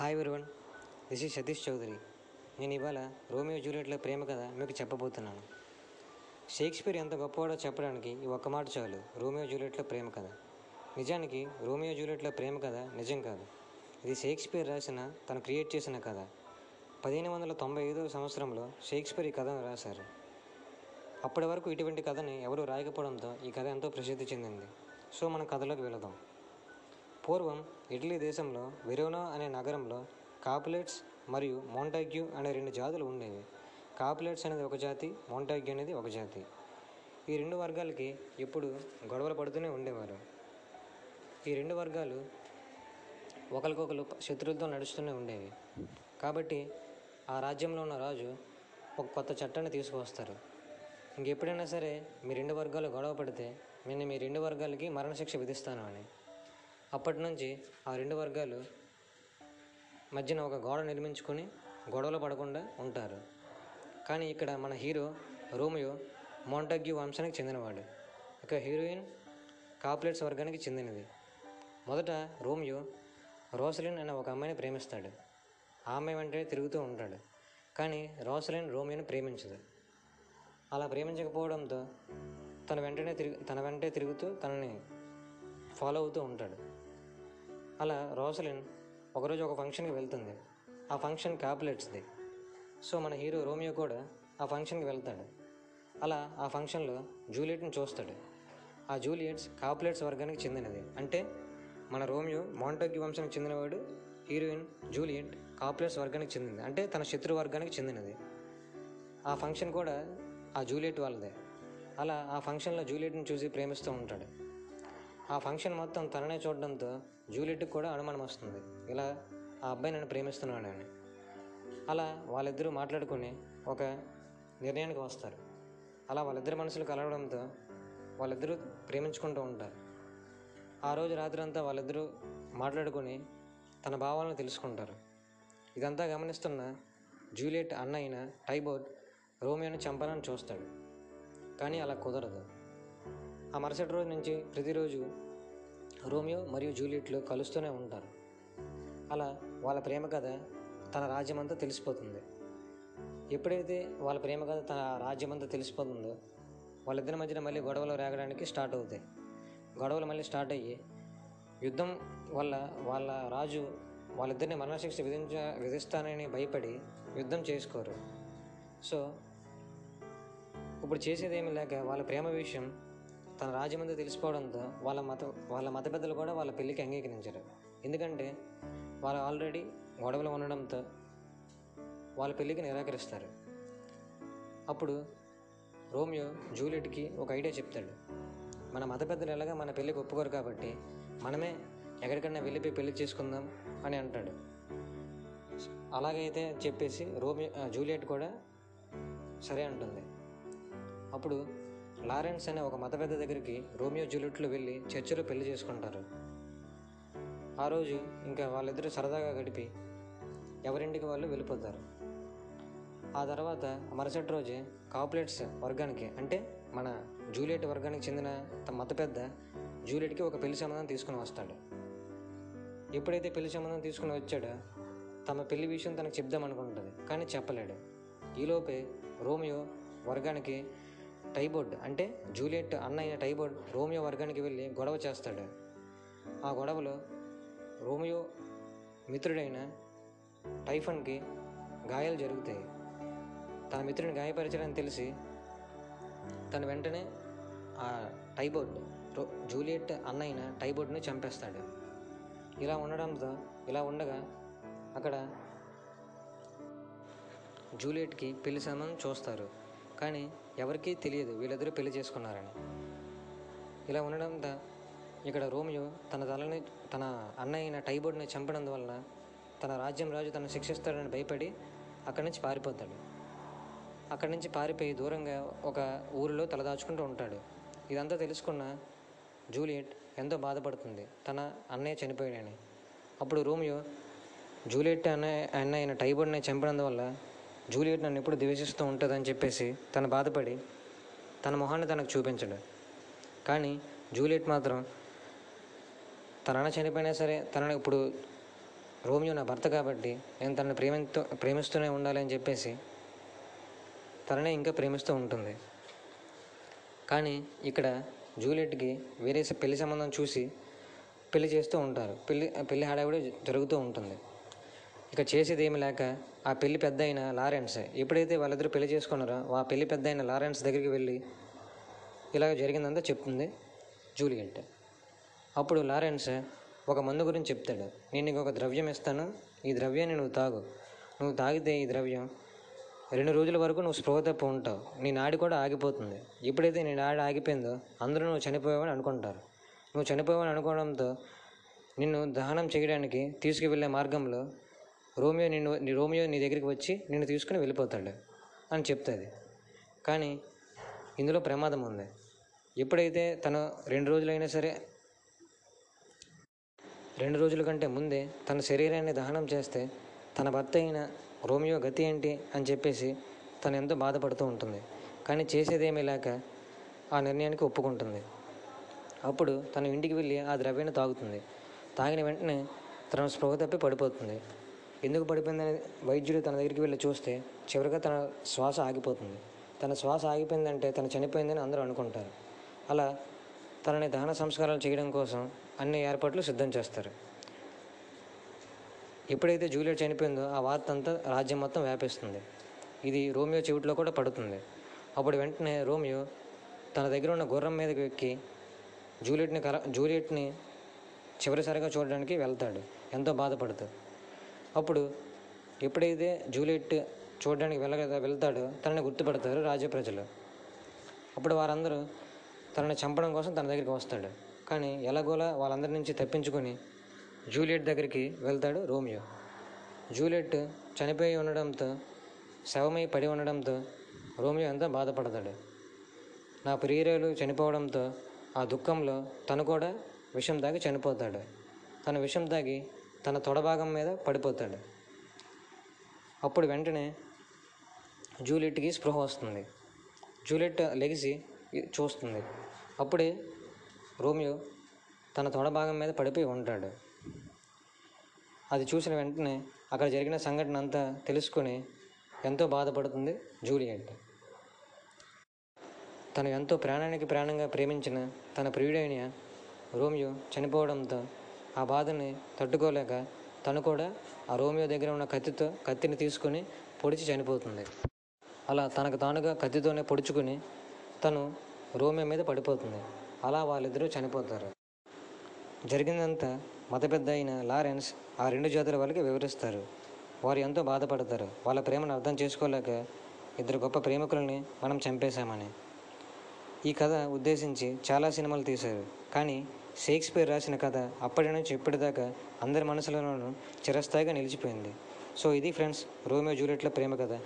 Hi everyone this is Satish Chowdary నేను ఇవాళ Romeo జూలియట్ల ప్రేమ కథ మీకు చెప్పబోతున్నాను. షేక్స్పియర్ ఎంత గొప్పవాడో చెప్పడానికి ఈ ఒక్క మాట చాలు. రోమియో జూలియట్ల ప్రేమ కథ. నిజానికి రోమియో జూలియట్ల ప్రేమ కథ నిజం కాదు. ఇది షేక్స్పియర్ రాసిన తను క్రియేట్ చేసిన కథ. పదిహేను వందల తొంభై ఐదవ సంవత్సరంలో షేక్స్పియర్ ఈ కథను రాశారు. అప్పటి వరకు ఇటువంటి కథని ఎవరూ రాయకపోవడంతో ఈ కథ ఎంతో ప్రసిద్ధి చెందింది. సో మన కథలోకి వెళదాం. పూర్వం ఇటలీ దేశంలో వెరోనా అనే నగరంలో కాపులేట్స్ మరియు మోంటాగ్యూ అనే రెండు జాతులు ఉండేవి. కాపులేట్స్ అనేది ఒక జాతి మోంటాగ్యూ అనేది ఒక జాతి. ఈ రెండు వర్గాలకి ఎప్పుడు గొడవలు పడుతూనే ఉండేవారు. ఈ రెండు వర్గాలు ఒకరికొకరు శత్రులతో నడుస్తూనే ఉండేవి. కాబట్టి ఆ రాజ్యంలో ఉన్న రాజు ఒక కొత్త చట్టాన్ని తీసుకువస్తారు. ఇంకెప్పుడైనా సరే మీ రెండు వర్గాలు గొడవ పడితే నేను మీ రెండు వర్గాలకి మరణశిక్ష విధిస్తాను అని. అప్పటి నుంచి ఆ రెండు వర్గాలు మధ్యన ఒక గోడ నిర్మించుకొని గొడవలు పడకుండా ఉంటారు. కానీ ఇక్కడ మన హీరో రోమియో మోంటాగ్యూ వంశానికి చెందినవాడు. ఇక హీరోయిన్ కాప్లెట్స్ వర్గానికి చెందినది. మొదట రోమియో రోసలిన్ అనే ఒక అమ్మాయిని ప్రేమిస్తాడు. ఆ అమ్మాయి వెంటనే తిరుగుతూ ఉంటాడు. కానీ రోసలిన్ రోమియోని ప్రేమించదు. అలా ప్రేమించకపోవడంతో తన వెంటనే తిరిగి తన వెంటే తిరుగుతూ తనని ఫాలో అవుతూ ఉంటాడు. అలా రోసలిన్ ఒకరోజు ఒక ఫంక్షన్కి వెళ్తుంది. ఆ ఫంక్షన్ కాపులేట్స్ది. సో మన హీరో రోమియో కూడా ఆ ఫంక్షన్కి వెళ్తాడు. అలా ఆ ఫంక్షన్లో జూలియట్ని చూస్తాడు. ఆ జూలియట్స్ కాపులెట్స్ వర్గానికి చెందినది. అంటే మన రోమియో మోంటాగ్యూ వంశానికి చెందినవాడు హీరోయిన్ జూలియట్ కాపులెట్స్ వర్గానికి చెందింది. అంటే తన శత్రు వర్గానికి చెందినది. ఆ ఫంక్షన్ కూడా ఆ జూలియట్ వాళ్ళదే. అలా ఆ ఫంక్షన్లో జూలియట్ని చూసి ప్రేమిస్తూ ఉంటాడు. ఆ ఫంక్షన్ మొత్తం తననే చూడడంతో జూలియట్కి కూడా అనుమానం వస్తుంది. ఇలా ఆ అబ్బాయి నన్ను ప్రేమిస్తున్నాడని అలా వాళ్ళిద్దరూ మాట్లాడుకుని ఒక నిర్ణయానికి వస్తారు. అలా వాళ్ళిద్దరి మనసులు కలవడంతో వాళ్ళిద్దరూ ప్రేమించుకుంటూ ఉంటారు. ఆ రోజు రాత్రి అంతా వాళ్ళిద్దరూ మాట్లాడుకొని తన భావాలను తెలుసుకుంటారు. ఇదంతా గమనిస్తున్న జూలియట్ అన్న అయిన టైబోర్డ్ రోమియోని చంపాలని చూస్తాడు. కానీ అలా కుదరదు. ఆ మరుసటి రోజు నుంచి ప్రతిరోజు రోమియో మరియు జూలియట్లు కలుస్తూనే ఉంటారు. అలా వాళ్ళ ప్రేమ కథ తన రాజ్యమంతా తెలిసిపోతుంది. ఎప్పుడైతే వాళ్ళ ప్రేమ కథ తన రాజ్యమంతా తెలిసిపోతుందో వాళ్ళిద్దరి మధ్యన మళ్ళీ గొడవలు రేగడానికి స్టార్ట్ అవుతాయి. గొడవలు మళ్ళీ స్టార్ట్ అయ్యి యుద్ధం వల్ల వాళ్ళ రాజు వాళ్ళిద్దరిని మరణశిక్ష విధించ విధిస్తానని భయపడి యుద్ధం చేసుకోరు. సో ఇప్పుడు చేసేదేమీ లేక వాళ్ళ ప్రేమ విషయం తన రాజ్యమంతా తెలిసిపోవడంతో వాళ్ళ మత వాళ్ళ మత పెద్దలు కూడా వాళ్ళ పెళ్ళికి అంగీకరించారు. ఎందుకంటే వాళ్ళు ఆల్రెడీ గొడవలు ఉండడంతో వాళ్ళ పెళ్ళికి నిరాకరిస్తారు. అప్పుడు రోమియో జూలియట్కి ఒక ఐడియా చెప్తాడు. మన మత పెద్దలు ఎలాగా మన పెళ్ళికి ఒప్పుకోరు కాబట్టి మనమే ఎక్కడికన్నా వెళ్ళిపోయి పెళ్ళి చేసుకుందాం అని అంటాడు. అలాగైతే చెప్పేసి రోమియో జూలియట్ కూడా సరే అంటుంది. అప్పుడు లారెన్స్ అనే ఒక మత పెద్ద దగ్గరికి రోమియో జూలియట్లు వెళ్ళి చర్చిలో పెళ్ళి చేసుకుంటారు. ఆ రోజు ఇంకా వాళ్ళిద్దరూ సరదాగా గడిపి ఎవరింటికి వాళ్ళు వెళ్ళిపోతారు. ఆ తర్వాత మరుసటి రోజే కాపులేట్స్ వర్గానికి అంటే మన జూలియట్ వర్గానికి చెందిన తమ మత పెద్ద జూలియట్కి ఒక పెళ్ళి సంబంధం తీసుకుని వస్తాడు. ఎప్పుడైతే పెళ్ళి సంబంధం తీసుకుని వచ్చాడో తమ పెళ్ళి విషయం తనకు చెప్దాం అనుకుంటుంది కానీ చెప్పలేడు. ఈలోపే రోమియో వర్గానికి టైబోర్డ్ అంటే జూలియట్ అన్నయ్య టైబోర్డ్ రోమియో వర్గానికి వెళ్ళి గొడవ చేస్తాడు. ఆ గొడవలో రోమియో మిత్రుడైన టైఫన్కి గాయాలు జరుగుతాయి. తన మిత్రుని గాయపరిచాడని తెలిసి తను వెంటనే ఆ టైబోర్డ్ రో జూలియట్ అన్న టైబోర్డ్ని చంపేస్తాడు. ఇలా ఉండడంతో ఇలా ఉండగా అక్కడ జూలియట్కి పెళ్ళి సంబంధం చూస్తారు. కానీ ఎవరికీ తెలియదు వీళ్ళిద్దరూ పెళ్ళి చేసుకున్నారని. ఇలా ఉండడంతో ఇక్కడ రోమియో తన తలని తన అన్న అయిన టైబోర్డ్ని చంపడం వలన తన రాజ్యం రాజు తను శిక్షిస్తాడని భయపడి అక్కడి నుంచి పారిపోతాడు. అక్కడి నుంచి పారిపోయి దూరంగా ఒక ఊరిలో తలదాచుకుంటూ ఉంటాడు. ఇదంతా తెలుసుకున్న జూలియట్ ఎంతో బాధపడుతుంది. తన అన్నయ్య చనిపోయాడని. అప్పుడు రోమియో జూలియట్ అన్నయ్య అన్న అయిన టైబోర్డ్ని చంపడం వల్ల జూలియట్ నన్ను ఎప్పుడు ద్వేషిస్తూ ఉంటుందని చెప్పేసి తను బాధపడి తన మొహాన్ని తనకు చూపించడు. కానీ జూలియట్ మాత్రం తన చనిపోయినా సరే తనని ఇప్పుడు రోమియో నా భర్త కాబట్టి నేను తనను ప్రేమితో ప్రేమిస్తూనే ఉండాలి అని చెప్పేసి తననే ఇంకా ప్రేమిస్తూ ఉంటుంది. కానీ ఇక్కడ జూలియట్కి వేరే పెళ్ళి సంబంధం చూసి పెళ్ళి చేస్తూ ఉంటారు. పెళ్ళి పెళ్ళి హడావిడి జరుగుతూ ఉంటుంది. ఇక చేసేది ఏమి లేక ఆ పెళ్ళి పెద్ద అయిన లారెన్స్ ఎప్పుడైతే వాళ్ళిద్దరూ పెళ్ళి చేసుకున్నారో ఆ పెళ్ళి పెద్ద అయిన లారెన్స్ దగ్గరికి వెళ్ళి ఇలా జరిగిందంతా చెప్తుంది జూలియట్. అప్పుడు లారెన్స్ ఒక మందు గురించి చెప్తాడు. నేను నీకు ఒక ద్రవ్యం ఇస్తాను ఈ ద్రవ్యాన్ని నువ్వు తాగు. నువ్వు తాగితే ఈ ద్రవ్యం రెండు రోజుల వరకు నువ్వు స్పృహ తప్ప ఉంటావు. నీ నాడి కూడా ఆగిపోతుంది. ఎప్పుడైతే నీ నాడి ఆగిపోయిందో అందరూ నువ్వు చనిపోయావని అనుకుంటారు. నువ్వు చనిపోయావని అనుకోవడంతో నిన్ను దహనం చేయడానికి తీసుకువెళ్ళే మార్గంలో రోమియో నిన్ను నీ రోమియో నీ దగ్గరికి వచ్చి నిన్ను తీసుకుని వెళ్ళిపోతాడు అని చెప్తుంది. కానీ ఇందులో ప్రమాదం ఉంది. ఎప్పుడైతే తను రెండు రోజులైనా సరే రెండు రోజుల కంటే ముందే తన శరీరాన్ని దహనం చేస్తే తన భర్త అయిన రోమియో గతి ఏంటి అని చెప్పేసి తను ఎంతో బాధపడుతూ ఉంటుంది. కానీ చేసేదేమీ లేక ఆ నిర్ణయానికి ఒప్పుకుంటుంది. అప్పుడు తన ఇంటికి వెళ్ళి ఆ ద్రవ్యాన్ని తాగుతుంది. తాగిన వెంటనే తన స్పృహ తప్పి పడిపోతుంది. ఎందుకు పడిపోయిందని వైద్యుడు తన దగ్గరికి వెళ్ళి చూస్తే చివరిగా తన శ్వాస ఆగిపోతుంది. తన శ్వాస ఆగిపోయిందంటే తను చనిపోయిందని అందరూ అనుకుంటారు. అలా తనని దహన సంస్కారాలు చేయడం కోసం అన్ని ఏర్పాట్లు సిద్ధం చేస్తారు. ఎప్పుడైతే జూలియట్ చనిపోయిందో ఆ వార్త అంతా రాజ్యం మొత్తం వ్యాపిస్తుంది. ఇది రోమియో చెవిట్లో కూడా పడుతుంది. అప్పుడు వెంటనే రోమియో తన దగ్గర ఉన్న గుర్రం మీదకి ఎక్కి జూలియట్ని కల జూలియట్ని చివరిసారిగా చూడడానికి వెళ్తాడు. ఎంతో బాధపడుతూ అప్పుడు ఎప్పుడైతే జూలియట్ చూడడానికి వెళ్ళ వెళ్తాడో తనని గుర్తుపడతారు రాజ్య ప్రజలు. అప్పుడు వారందరూ తనని చంపడం కోసం తన దగ్గరికి వస్తాడు. కానీ ఎలాగోలా వాళ్ళందరి నుంచి తప్పించుకొని జూలియట్ దగ్గరికి వెళ్తాడు రోమియో. జూలియట్ చనిపోయి ఉండడంతో శవమై పడి ఉండడంతో రోమియో ఎంతో బాధపడతాడు. నా ప్రియురాలు చనిపోవడంతో ఆ దుఃఖంలో తను కూడా విషం తాగి చనిపోతాడు. తన విషం తాగి తన తొడభాగం మీద పడిపోతాడు. అప్పుడు వెంటనే జూలియట్కి స్పృహ వస్తుంది. జూలియట్ లెగిసి చూస్తుంది. అప్పుడే రోమియో తన తొడ భాగం మీద పడిపోయి ఉంటాడు. అది చూసిన వెంటనే అక్కడ జరిగిన సంఘటన అంతా తెలుసుకొని ఎంతో బాధపడుతుంది జూలియట్. తను ఎంతో ప్రాణానికి ప్రాణంగా ప్రేమించిన తన ప్రియుడైన రోమియో చనిపోవడంతో ఆ బాధని తట్టుకోలేక తను కూడా ఆ రోమియో దగ్గర ఉన్న కత్తితో కత్తిని తీసుకొని పొడిచి చనిపోతుంది. అలా తనకు తానుగా కత్తితోనే పొడుచుకుని తను రోమియో మీద పడిపోతుంది. అలా వాళ్ళిద్దరూ చనిపోతారు. జరిగిందంతా మత పెద్ద అయిన లారెన్స్ ఆ రెండు జాతుల వాళ్ళకి వివరిస్తారు. వారు ఎంతో బాధపడతారు. వాళ్ళ ప్రేమను అర్థం చేసుకోలేక ఇద్దరు గొప్ప ప్రేమికులని మనం చంపేశామని. ఈ కథ ఉద్దేశించి చాలా సినిమాలు తీశారు. కానీ షేక్స్పియర్ రాసిన కథ అప్పటి నుంచి ఇప్పటిదాకా అందరి మనసులోనూ చిరస్థాయిగా నిలిచిపోయింది. సో ఇది ఫ్రెండ్స్ రోమియో జూలియట్ల ప్రేమ కథ.